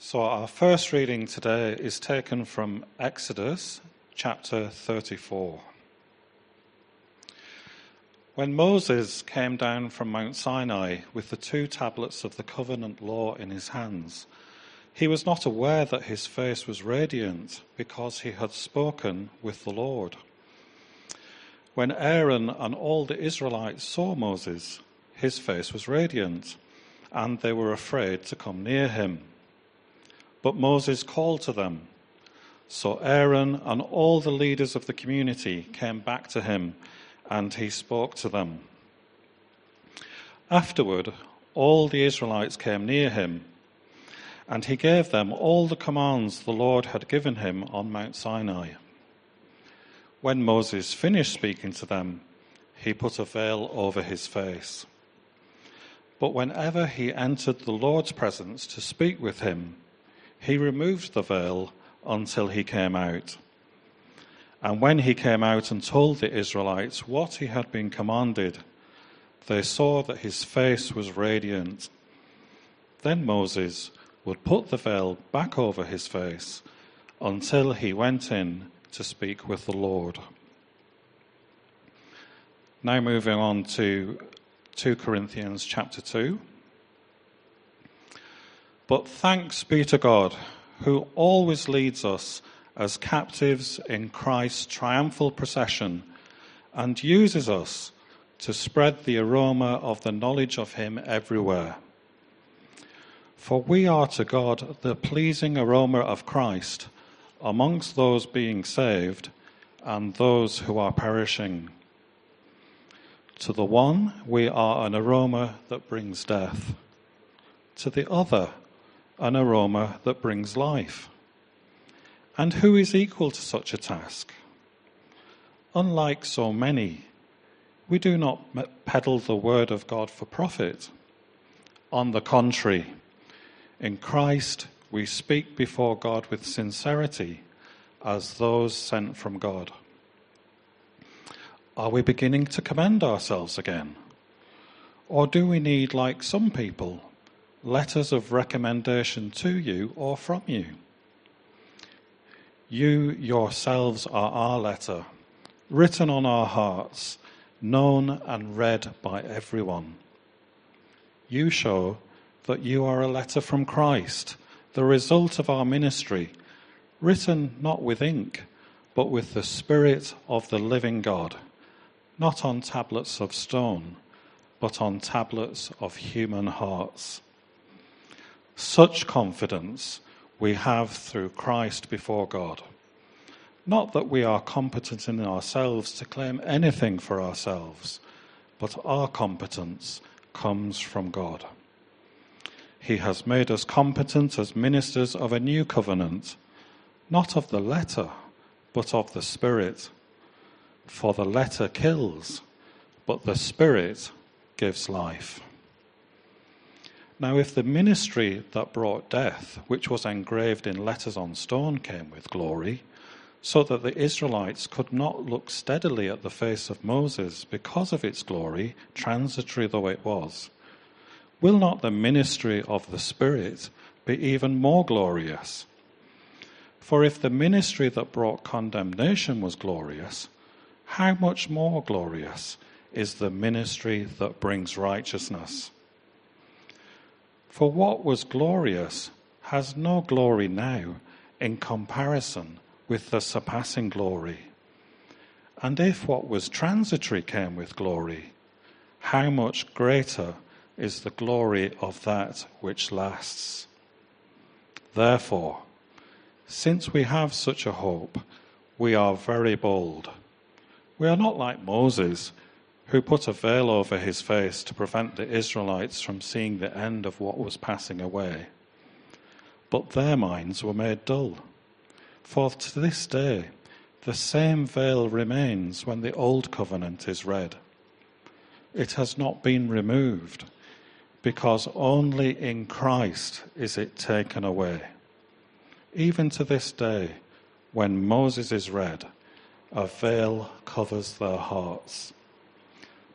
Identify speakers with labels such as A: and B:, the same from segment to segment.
A: So, our first reading today is taken from Exodus chapter 34. When Moses came down from Mount Sinai with the two tablets of the covenant law in his hands, he was not aware that his face was radiant because he had spoken with the Lord. When Aaron and all the Israelites saw Moses, his face was radiant, and they were afraid to come near him. But Moses called to them. So Aaron and all the leaders of the community came back to him, and he spoke to them. Afterward, all the Israelites came near him, and he gave them all the commands the Lord had given him on Mount Sinai. When Moses finished speaking to them, he put a veil over his face. But whenever he entered the Lord's presence to speak with him, he removed the veil until he came out. And when he came out and told the Israelites what he had been commanded, they saw that his face was radiant. Then Moses would put the veil back over his face until he went in to speak with the Lord. Now, moving on to 2 Corinthians chapter 2. But thanks be to God, who always leads us as captives in Christ's triumphal procession and uses us to spread the aroma of the knowledge of Him everywhere. For we are to God the pleasing aroma of Christ amongst those being saved and those who are perishing. To the one, we are an aroma that brings death. To the other, an aroma that brings life. And who is equal to such a task? Unlike so many, we do not peddle the word of God for profit. On the contrary, in Christ we speak before God with sincerity as those sent from God. Are we beginning to commend ourselves again? Or do we need, like some people, letters of recommendation to you or from you. You yourselves are our letter, written on our hearts, known and read by everyone. You show that you are a letter from Christ, the result of our ministry, written not with ink, but with the Spirit of the living God, not on tablets of stone, but on tablets of human hearts. Such confidence we have through Christ before God. Not that we are competent in ourselves to claim anything for ourselves, but our competence comes from God. He has made us competent as ministers of a new covenant, not of the letter, but of the Spirit. For the letter kills, but the Spirit gives life. Now, if the ministry that brought death, which was engraved in letters on stone, came with glory, so that the Israelites could not look steadily at the face of Moses because of its glory, transitory though it was, will not the ministry of the Spirit be even more glorious? For if the ministry that brought condemnation was glorious, how much more glorious is the ministry that brings righteousness? For what was glorious has no glory now in comparison with the surpassing glory. And if what was transitory came with glory, how much greater is the glory of that which lasts? Therefore, since we have such a hope, we are very bold. We are not like Moses who put a veil over his face to prevent the Israelites from seeing the end of what was passing away. But their minds were made dull. For to this day, the same veil remains when the Old Covenant is read. It has not been removed, because only in Christ is it taken away. Even to this day, when Moses is read, a veil covers their hearts.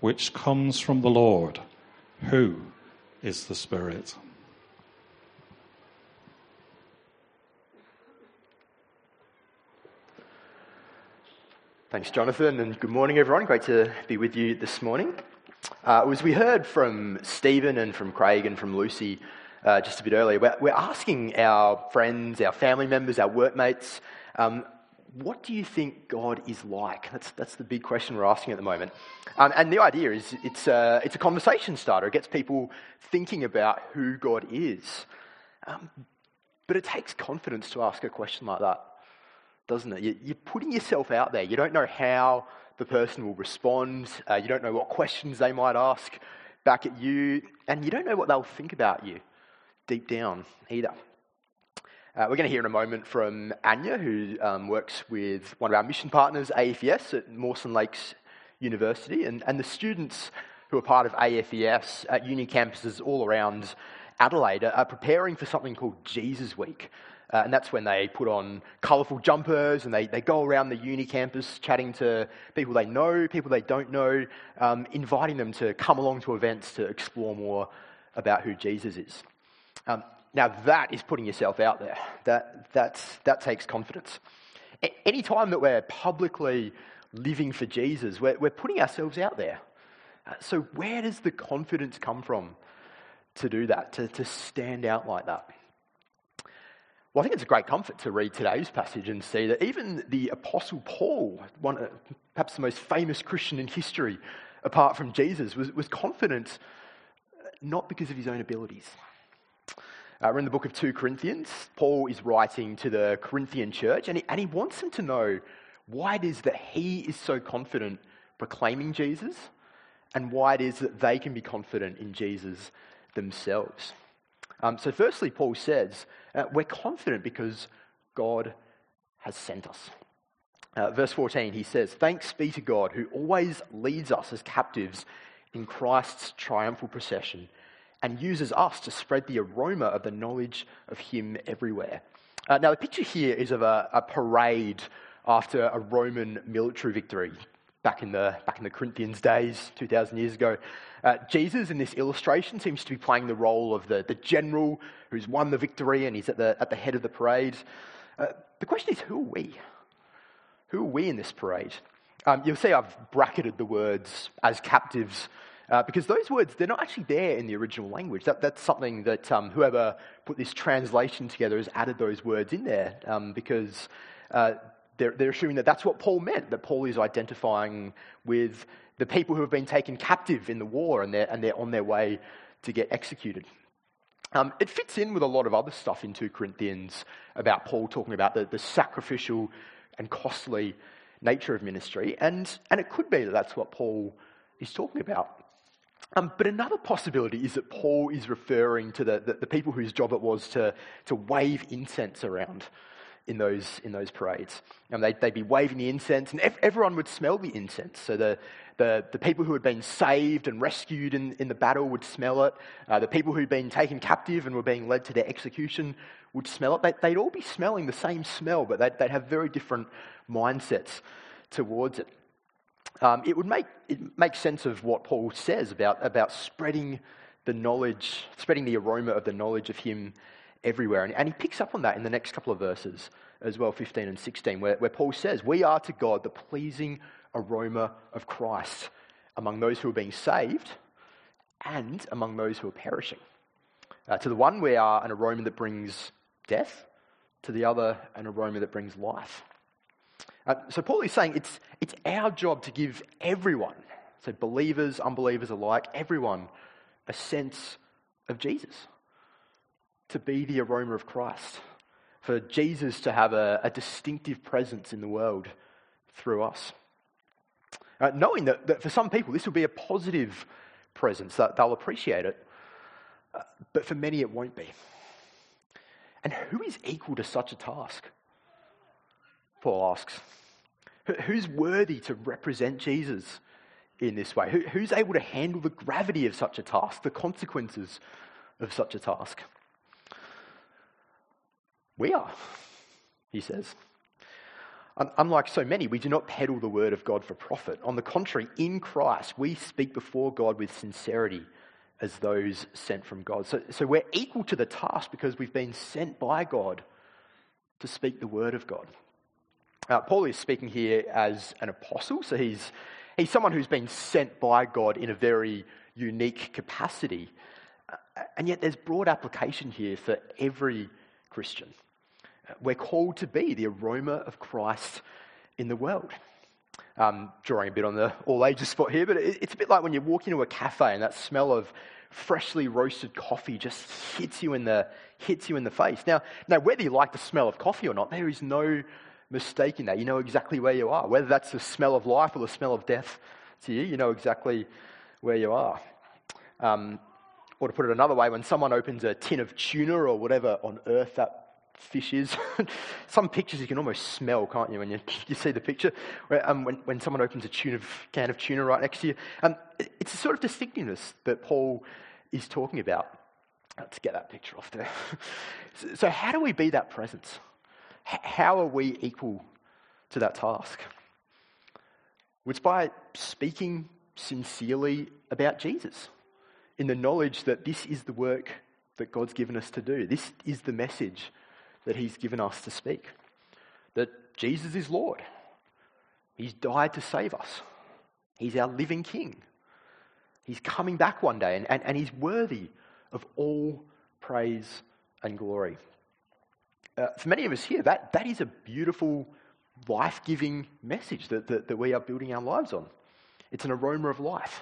A: which comes from the Lord, who is the Spirit.
B: Thanks, Jonathan, and good morning, everyone. Great to be with you this morning. Uh, as we heard from Stephen and from Craig and from Lucy uh, just a bit earlier, we're, we're, asking our friends, our family members, our workmates, um, what do you think God is like? That's, that's the big question we're asking at the moment. Um, and the idea is it's a, it's a conversation starter. It gets people thinking about who God is. Um, but it takes confidence to ask a question like that doesn't it? You're putting yourself out there. You don't know how the person will respond. Uh, you don't know what questions they might ask back at you. And you don't know what they'll think about you deep down either. Uh, we're going to hear in a moment from Anya, who um, works with one of our mission partners, AFES, at Mawson Lakes University. And, and the students who are part of AFES at uni campuses all around Adelaide are preparing for something called Jesus Week. Uh, and that's when they put on colourful jumpers and they, they go around the uni campus chatting to people they know, people they don't know, um, inviting them to come along to events to explore more about who Jesus is. Um, now, that is putting yourself out there. That, that's, that takes confidence. A- any time that we're publicly living for Jesus, we're, we're putting ourselves out there. Uh, so, where does the confidence come from to do that, to, to stand out like that? Well, I think it's a great comfort to read today's passage and see that even the Apostle Paul, one, perhaps the most famous Christian in history, apart from Jesus, was, was confident not because of his own abilities. Uh, we're in the book of 2 Corinthians. Paul is writing to the Corinthian church, and he, and he wants them to know why it is that he is so confident proclaiming Jesus and why it is that they can be confident in Jesus themselves. Um, so, firstly, Paul says, uh, We're confident because God has sent us. Uh, verse 14, he says, Thanks be to God who always leads us as captives in Christ's triumphal procession and uses us to spread the aroma of the knowledge of Him everywhere. Uh, now, the picture here is of a, a parade after a Roman military victory back in the, back in the Corinthians days, 2,000 years ago. Uh, Jesus in this illustration seems to be playing the role of the, the general who's won the victory and he's at the, at the head of the parade. Uh, the question is, who are we? Who are we in this parade? Um, you'll see I've bracketed the words as captives uh, because those words, they're not actually there in the original language. That, that's something that um, whoever put this translation together has added those words in there um, because uh, they're, they're assuming that that's what Paul meant, that Paul is identifying with the people who have been taken captive in the war and they're, and they're on their way to get executed. Um, it fits in with a lot of other stuff in 2 Corinthians about Paul talking about the, the sacrificial and costly nature of ministry, and, and it could be that that's what Paul is talking about. Um, but another possibility is that Paul is referring to the, the, the people whose job it was to, to wave incense around in those, in those parades. And they'd, they'd be waving the incense, and everyone would smell the incense. So the, the, the people who had been saved and rescued in, in the battle would smell it. Uh, the people who'd been taken captive and were being led to their execution would smell it. They, they'd all be smelling the same smell, but they'd, they'd have very different mindsets towards it. Um, it would make it makes sense of what Paul says about, about spreading the knowledge, spreading the aroma of the knowledge of him everywhere. And, and he picks up on that in the next couple of verses as well, 15 and 16, where, where Paul says, We are to God the pleasing aroma of Christ among those who are being saved and among those who are perishing. Uh, to the one, we are an aroma that brings death, to the other, an aroma that brings life. Uh, so Paul is saying it's, it's our job to give everyone, so believers, unbelievers alike, everyone, a sense of Jesus to be the aroma of Christ, for Jesus to have a, a distinctive presence in the world through us. Uh, knowing that, that for some people this will be a positive presence, that they'll appreciate it, uh, but for many it won't be. And who is equal to such a task? Paul asks. Who's worthy to represent Jesus in this way? Who's able to handle the gravity of such a task, the consequences of such a task? We are, he says. Unlike so many, we do not peddle the word of God for profit. On the contrary, in Christ, we speak before God with sincerity as those sent from God. So, so we're equal to the task because we've been sent by God to speak the word of God. Uh, Paul is speaking here as an apostle, so he's, he's someone who's been sent by God in a very unique capacity. Uh, and yet there's broad application here for every Christian. Uh, we're called to be the aroma of Christ in the world. Um, drawing a bit on the all ages spot here, but it, it's a bit like when you walk into a cafe and that smell of freshly roasted coffee just hits you in the hits you in the face. Now, now whether you like the smell of coffee or not, there is no mistake in that. You know exactly where you are. Whether that's the smell of life or the smell of death to you, you know exactly where you are. Um, or to put it another way, when someone opens a tin of tuna or whatever on earth that fish is, some pictures you can almost smell, can't you, when you, you see the picture? Um, when, when someone opens a tuna, can of tuna right next to you. Um, it's a sort of distinctiveness that Paul is talking about. Let's get that picture off there. so, so, how do we be that presence? How are we equal to that task? It's by speaking sincerely about Jesus in the knowledge that this is the work that God's given us to do. This is the message that He's given us to speak that Jesus is Lord. He's died to save us, He's our living King. He's coming back one day, and, and, and He's worthy of all praise and glory uh, for many of us here, that, that is a beautiful, life giving message that, that, that, we are building our lives on. It's an aroma of life.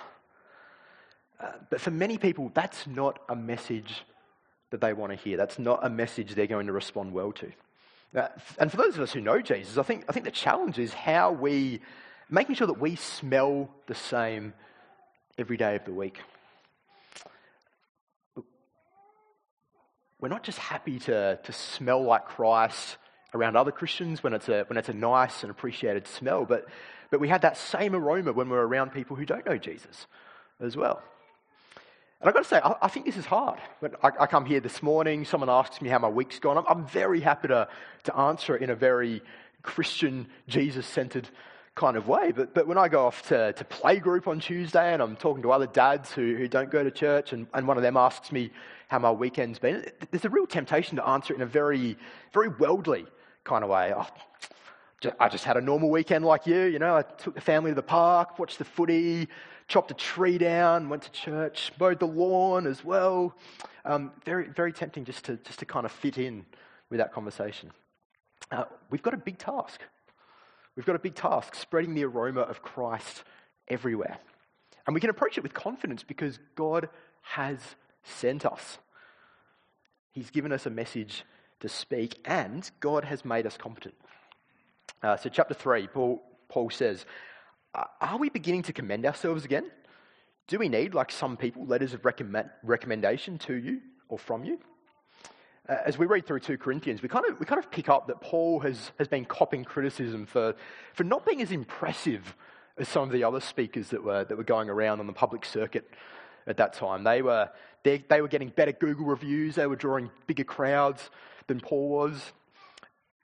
B: Uh, but for many people, that's not a message that they want to hear. That's not a message they're going to respond well to. Uh, and for those of us who know Jesus, I think, I think the challenge is how we, making sure that we smell the same every day of the week. We're not just happy to, to smell like Christ around other Christians when it's a, when it's a nice and appreciated smell, but, but we have that same aroma when we're around people who don't know Jesus as well. And I've got to say, I, think this is hard. When I, I, come here this morning, someone asks me how my week's gone. I'm, I'm very happy to, to answer it in a very Christian, Jesus centered kind of way. But, but when I go off to, to play group on Tuesday and I'm talking to other dads who, who don't go to church, and, and one of them asks me, how my weekend's been. There's a real temptation to answer it in a very, very worldly kind of way. Oh, I just had a normal weekend like you, you know. I took the family to the park, watched the footy, chopped a tree down, went to church, mowed the lawn as well. Um, very, very tempting just to, just to kind of fit in with that conversation. Uh, we've got a big task. We've got a big task spreading the aroma of Christ everywhere. And we can approach it with confidence because God has sent us. He's given us a message to speak, and God has made us competent. Uh, so, chapter 3, Paul, Paul says, Are we beginning to commend ourselves again? Do we need, like some people, letters of recommend, recommendation to you or from you? Uh, as we read through 2 Corinthians, we kind, of, we kind of pick up that Paul has, has been copping criticism for, for not being as impressive as some of the other speakers that were, that were going around on the public circuit at that time. They were, they, they were getting better Google reviews, they were drawing bigger crowds than Paul was.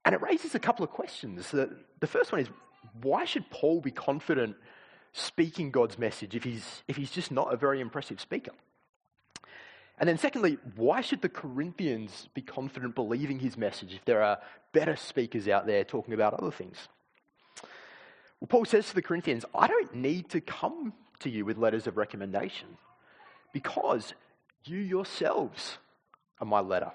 B: And it raises a couple of questions. The, the first one is why should Paul be confident speaking God's message if he's, if he's just not a very impressive speaker? And then, secondly, why should the Corinthians be confident believing his message if there are better speakers out there talking about other things? Well, Paul says to the Corinthians, I don't need to come to you with letters of recommendation because you yourselves are my letter.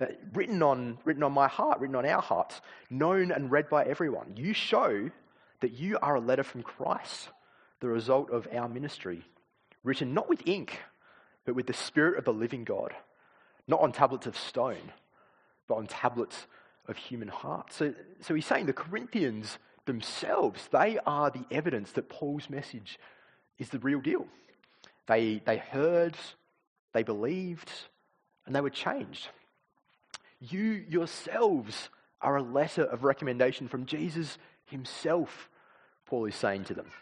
B: Uh, written, on, written on my heart, written on our hearts, known and read by everyone. You show that you are a letter from Christ, the result of our ministry, written not with ink, but with the Spirit of the living God, not on tablets of stone, but on tablets of human hearts. So, so he's saying the Corinthians themselves, they are the evidence that Paul's message is the real deal. They, they heard, they believed, and they were changed. You yourselves are a letter of recommendation from Jesus himself, Paul is saying to them.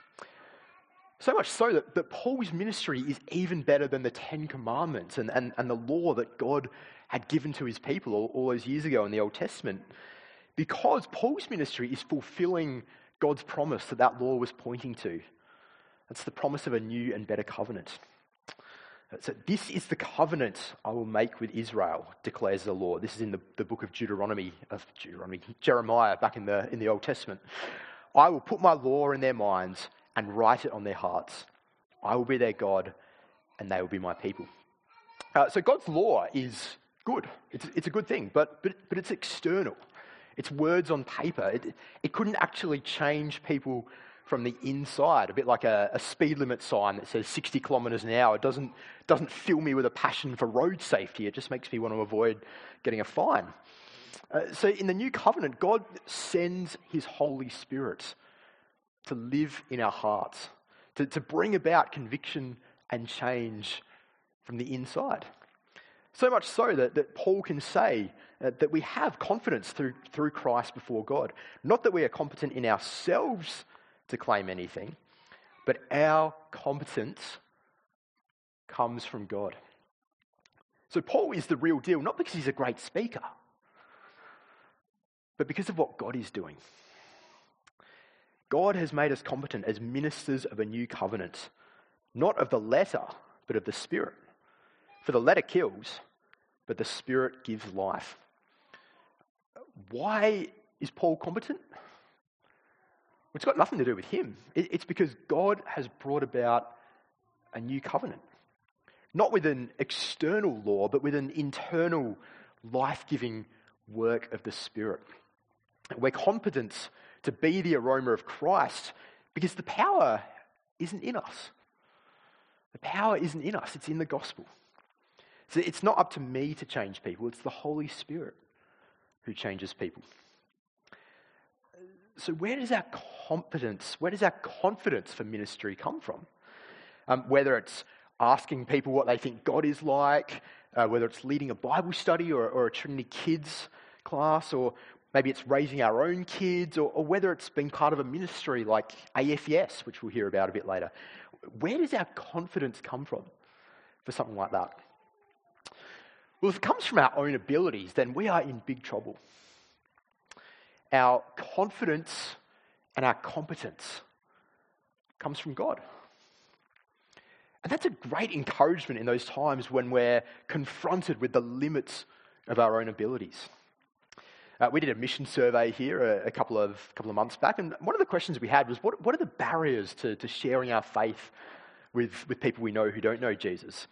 B: So much so that, that Paul's ministry is even better than the Ten Commandments and, and, and the law that God had given to his people all, all those years ago in the Old Testament. Because Paul's ministry is fulfilling God's promise that that law was pointing to. It's the promise of a new and better covenant. So, this is the covenant I will make with Israel, declares the Lord. This is in the, the book of Deuteronomy, of Deuteronomy, Jeremiah, back in the, in the Old Testament. I will put my law in their minds and write it on their hearts. I will be their God, and they will be my people. Uh, so, God's law is good. It's, it's a good thing, but, but, but it's external. It's words on paper. It, it couldn't actually change people from the inside, a bit like a, a, speed limit sign that says 60 kilometres an hour. It doesn't, doesn't fill me with a passion for road safety, it just makes me want to avoid getting a fine. Uh, so, in the new covenant, God sends his Holy Spirit to live in our hearts, to, to bring about conviction and change from the inside. So much so that, that Paul can say uh, that we have confidence through, through Christ before God. Not that we are competent in ourselves to claim anything, but our competence comes from God. So Paul is the real deal, not because he's a great speaker, but because of what God is doing. God has made us competent as ministers of a new covenant, not of the letter, but of the Spirit. For the letter kills, but the Spirit gives life. Why is Paul competent? It's got nothing to do with him. It's because God has brought about a new covenant. Not with an external law, but with an internal, life giving work of the Spirit. We're competent to be the aroma of Christ because the power isn't in us. The power isn't in us, it's in the gospel. So it's not up to me to change people, it's the Holy Spirit who changes people. So, where does our confidence, where does our confidence for ministry come from? Um, whether it's asking people what they think God is like, uh, whether it's leading a Bible study or, or, a Trinity Kids class, or maybe it's raising our own kids, or, or whether it's been part of a ministry like AFES, which we'll hear about a bit later. Where does our confidence come from for something like that? Well, if it comes from our own abilities, then we are in big trouble our confidence and our competence comes from God. And that's a great encouragement in those times when we're confronted with the limits of our own abilities. Uh, we did a mission survey here a, a, couple, of, couple of months back, and one of the questions we had was what, what are the barriers to, to sharing our faith with, with people we know who don't know Jesus?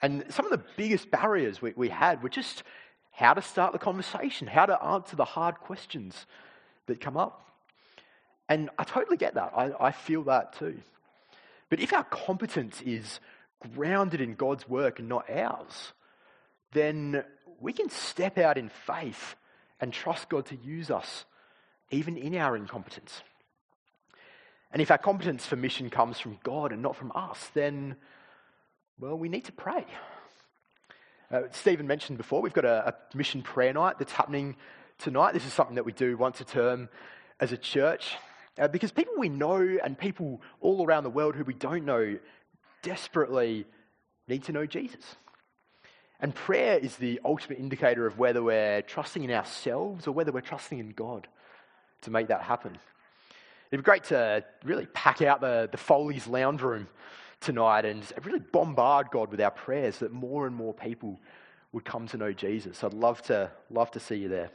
B: And some of the biggest barriers we, we had were just how to start the conversation, how to answer the hard questions that come up. And I totally get that. I, I feel that too. But if our competence is grounded in God's work and not ours, then we can step out in faith and trust God to use us, even in our incompetence. And if our competence for mission comes from God and not from us, then, well, we need to pray. Uh, Stephen mentioned before, we've got a, a, mission prayer night that's happening tonight. This is something that we do once a term as a church uh, because people we know and people all around the world who we don't know desperately need to know Jesus. And prayer is the ultimate indicator of whether we're trusting in ourselves or whether we're trusting in God to make that happen. It'd be great to really pack out the, the Foley's lounge room tonight and really bombard God with our prayers that more and more people would come to know Jesus. I'd love to, love to see you there.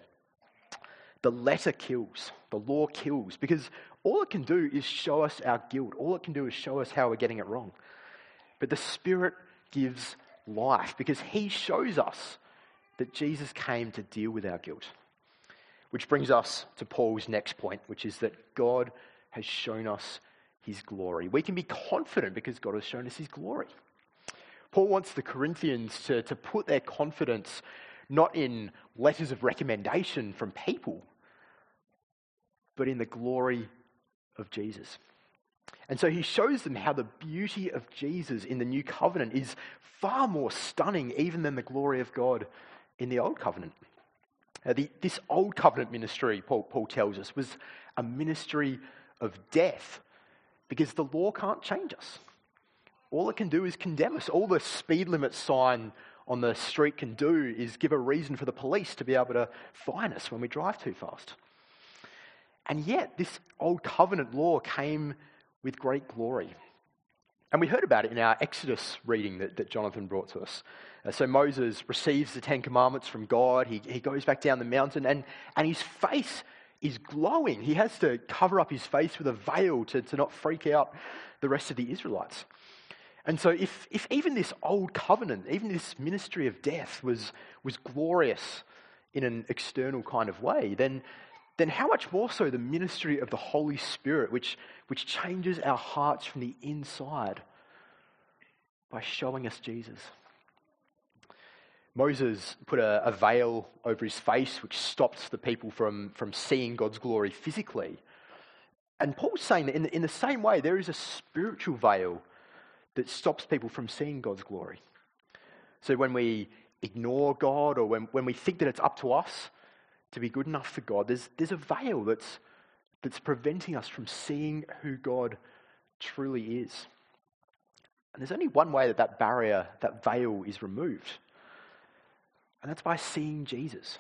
B: The letter kills, the law kills, because all it can do is show us our guilt. All it can do is show us how we're getting it wrong. But the Spirit gives life because He shows us that Jesus came to deal with our guilt. Which brings us to Paul's next point, which is that God has shown us his glory. We can be confident because God has shown us his glory. Paul wants the Corinthians to, to put their confidence not in letters of recommendation from people, but in the glory of Jesus. And so he shows them how the beauty of Jesus in the new covenant is far more stunning even than the glory of God in the old covenant. Uh, the, this old covenant ministry, Paul, Paul tells us, was a ministry of death because the law can't change us. All it can do is condemn us. All the speed limit sign on the street can do is give a reason for the police to be able to fine us when we drive too fast. And yet, this old covenant law came with great glory. And we heard about it in our Exodus reading that, that Jonathan brought to us. Uh, so Moses receives the Ten Commandments from God. He, he goes back down the mountain, and, and his face is glowing. He has to cover up his face with a veil to, to not freak out the rest of the Israelites. And so, if, if even this old covenant, even this ministry of death was, was glorious in an external kind of way, then, then how much more so the ministry of the Holy Spirit, which, which changes our hearts from the inside by showing us Jesus? Moses put a, a, veil over his face, which stopped the people from, from seeing God's glory physically. And Paul's saying that in the, in the same way, there is a spiritual veil that stops people from seeing God's glory. So when we ignore God or when, when we think that it's up to us to be good enough for God, there's, there's a veil that's, that's preventing us from seeing who God truly is. And there's only one way that that barrier, that veil is removed. And that's by seeing Jesus.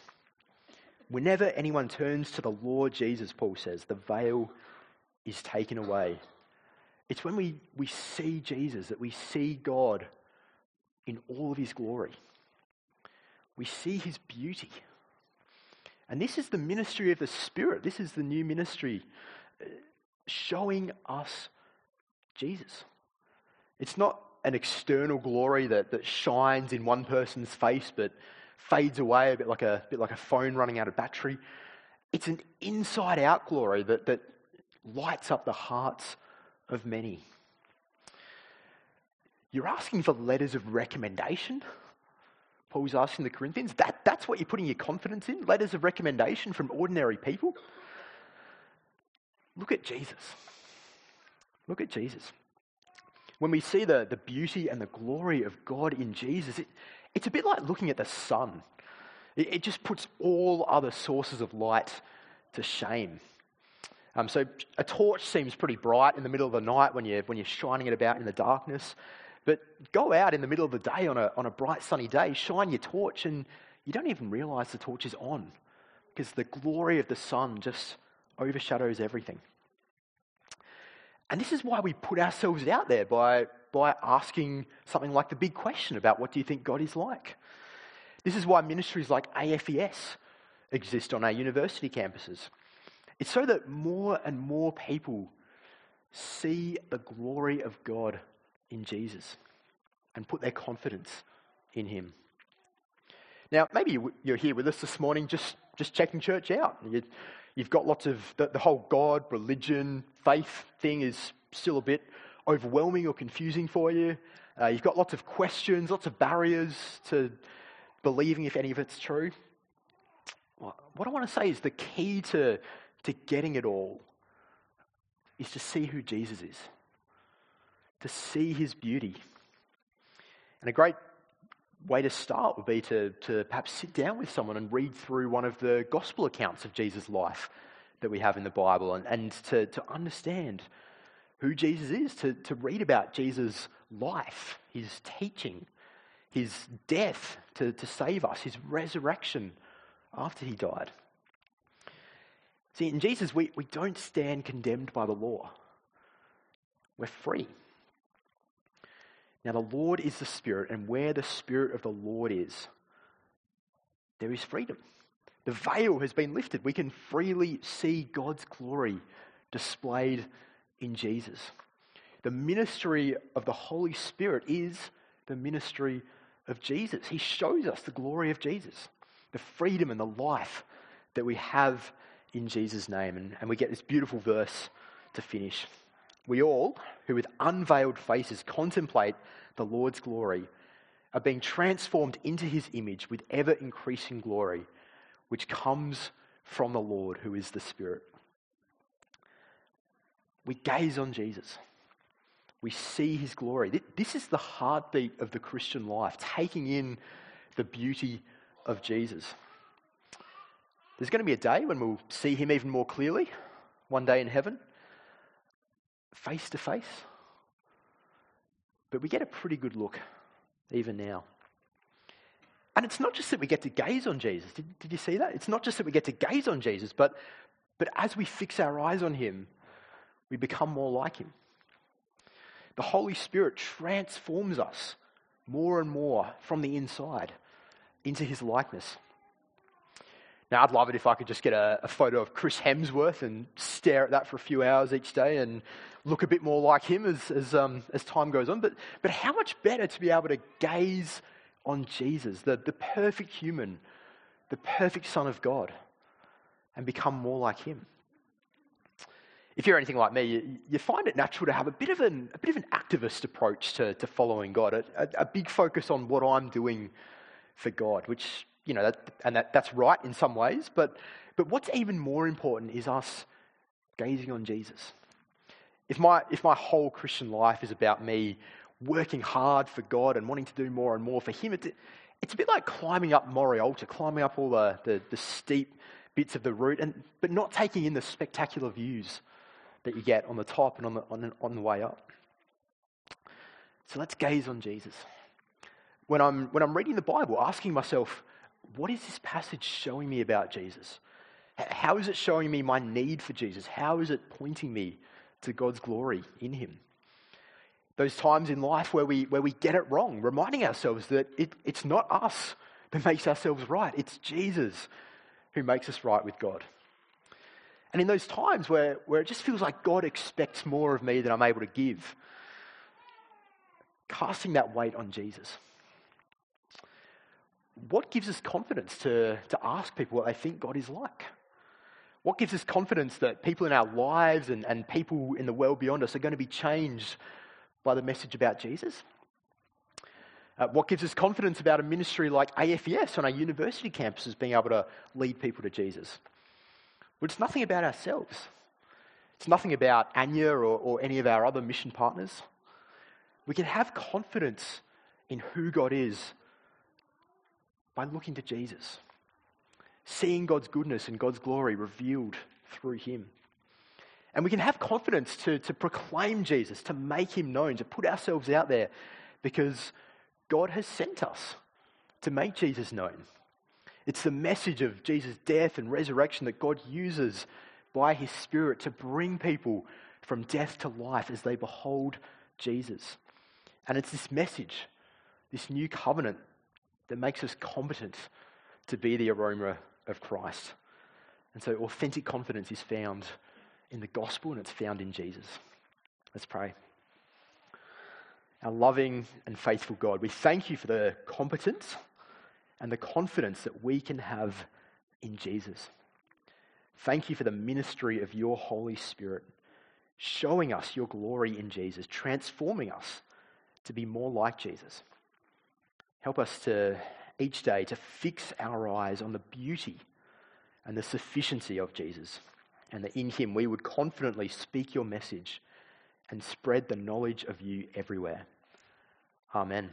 B: Whenever anyone turns to the Lord Jesus, Paul says, the veil is taken away. It's when we, we see Jesus that we see God in all of his glory. We see his beauty. And this is the ministry of the Spirit. This is the new ministry uh, showing us Jesus. It's not an external glory that, that shines in one person's face but fades away a bit like a, a bit like a phone running out of battery. It's an inside out glory that, that lights up the hearts of many. You're asking for letters of recommendation. Paul's asking the Corinthians. That, that's what you're putting your confidence in? Letters of recommendation from ordinary people? Look at Jesus. Look at Jesus. When we see the, the beauty and the glory of God in Jesus, it, it's a bit like looking at the sun. It, it just puts all other sources of light to shame. Um, so a torch seems pretty bright in the middle of the night when you're, when you're shining it about in the darkness. But go out in the middle of the day on a, on a bright sunny day, shine your torch, and you don't even realize the torch is on because the glory of the sun just overshadows everything. And this is why we put ourselves out there by, by asking something like the big question about what do you think God is like? This is why ministries like AFES exist on our university campuses. It's so that more and more people see the glory of God in Jesus and put their confidence in Him. Now, maybe you're here with us this morning just, just checking church out. You, have got lots of the, the whole God, religion, faith thing is still a bit overwhelming or confusing for you. Uh, you've got lots of questions, lots of barriers to believing if any of it's true. What I want to say is the key to to getting it all is to see who Jesus is, to see his beauty. And a great way to start would be to, to perhaps sit down with someone and read through one of the gospel accounts of Jesus' life that we have in the Bible and, and to, to understand who Jesus is, to, to read about Jesus' life, his teaching, his death to, to save us, his resurrection after he died. See, in Jesus, we, we don't stand condemned by the law, we're free. Now, the Lord is the Spirit, and where the Spirit of the Lord is, there is freedom. The veil has been lifted. We can freely see God's glory displayed in Jesus. The ministry of the Holy Spirit is the ministry of Jesus. He shows us the glory of Jesus, the freedom and the life that we have in Jesus' name. And, and we get this beautiful verse to finish. We all, who with unveiled faces contemplate the Lord's glory, are being transformed into his image with ever increasing glory, which comes from the Lord, who is the Spirit. We gaze on Jesus. We see his glory. This is the heartbeat of the Christian life, taking in the beauty of Jesus. There's going to be a day when we'll see him even more clearly, one day in heaven, face to face. But we get a pretty good look even now. And it's not just that we get to gaze on Jesus. Did, did you see that? It's not just that we get to gaze on Jesus, but, but as we fix our eyes on him, we become more like him. The Holy Spirit transforms us more and more from the inside into his likeness. Now, I'd love it if I could just get a, a, photo of Chris Hemsworth and stare at that for a few hours each day and look a bit more like him as, as, um, as time goes on. But, but how much better to be able to gaze on Jesus, the, the perfect human, the perfect Son of God, and become more like him. If you're anything like me, you, you find it natural to have a bit of an, a bit of an activist approach to, to following God, a, a, a big focus on what I'm doing for God, which, you know, that, and that, that's right in some ways, but, but what's even more important is us gazing on Jesus. If my, if my whole Christian life is about me working hard for God and wanting to do more and more for Him. It's, it's a bit like climbing up Moree Altar, climbing up all the, the, the steep bits of the route, and, but not taking in the spectacular views that you get on the top and on the, on, on the way up. So let's gaze on Jesus. When I'm, when I'm reading the Bible, asking myself, what is this passage showing me about Jesus? How is it showing me my need for Jesus? How is it pointing me to God's glory in Him? those times in life where we, where we get it wrong, reminding ourselves that it, it's not us that makes ourselves right, it's Jesus who makes us right with God. And in those times where, where it just feels like God expects more of me than I'm able to give, casting that weight on Jesus. What gives us confidence to, to ask people what they think God is like? What gives us confidence that people in our lives and, and people in the world beyond us are going to be changed by the message about Jesus? Uh, what gives us confidence about a ministry like AFES on our university campuses being able to lead people to Jesus? Well, it's nothing about ourselves. It's nothing about Anya or, or any of our other mission partners. We can have confidence in who God is by looking to Jesus, seeing God's goodness and God's glory revealed through Him. And we can have confidence to, to proclaim Jesus, to make him known, to put ourselves out there because God has sent us to make Jesus known. It's the message of Jesus' death and resurrection that God uses by his Spirit to bring people from death to life as they behold Jesus. And it's this message, this new covenant, that makes us competent to be the aroma of Christ. And so authentic confidence is found in the gospel and it's found in Jesus. Let's pray. Our loving and faithful God, we thank you for the competence and the confidence that we can have in Jesus. Thank you for the ministry of your Holy Spirit, showing us your glory in Jesus, transforming us to be more like Jesus. Help us to each day to fix our eyes on the beauty and the sufficiency of Jesus and that in him we would confidently speak your message and spread the knowledge of you everywhere. Amen.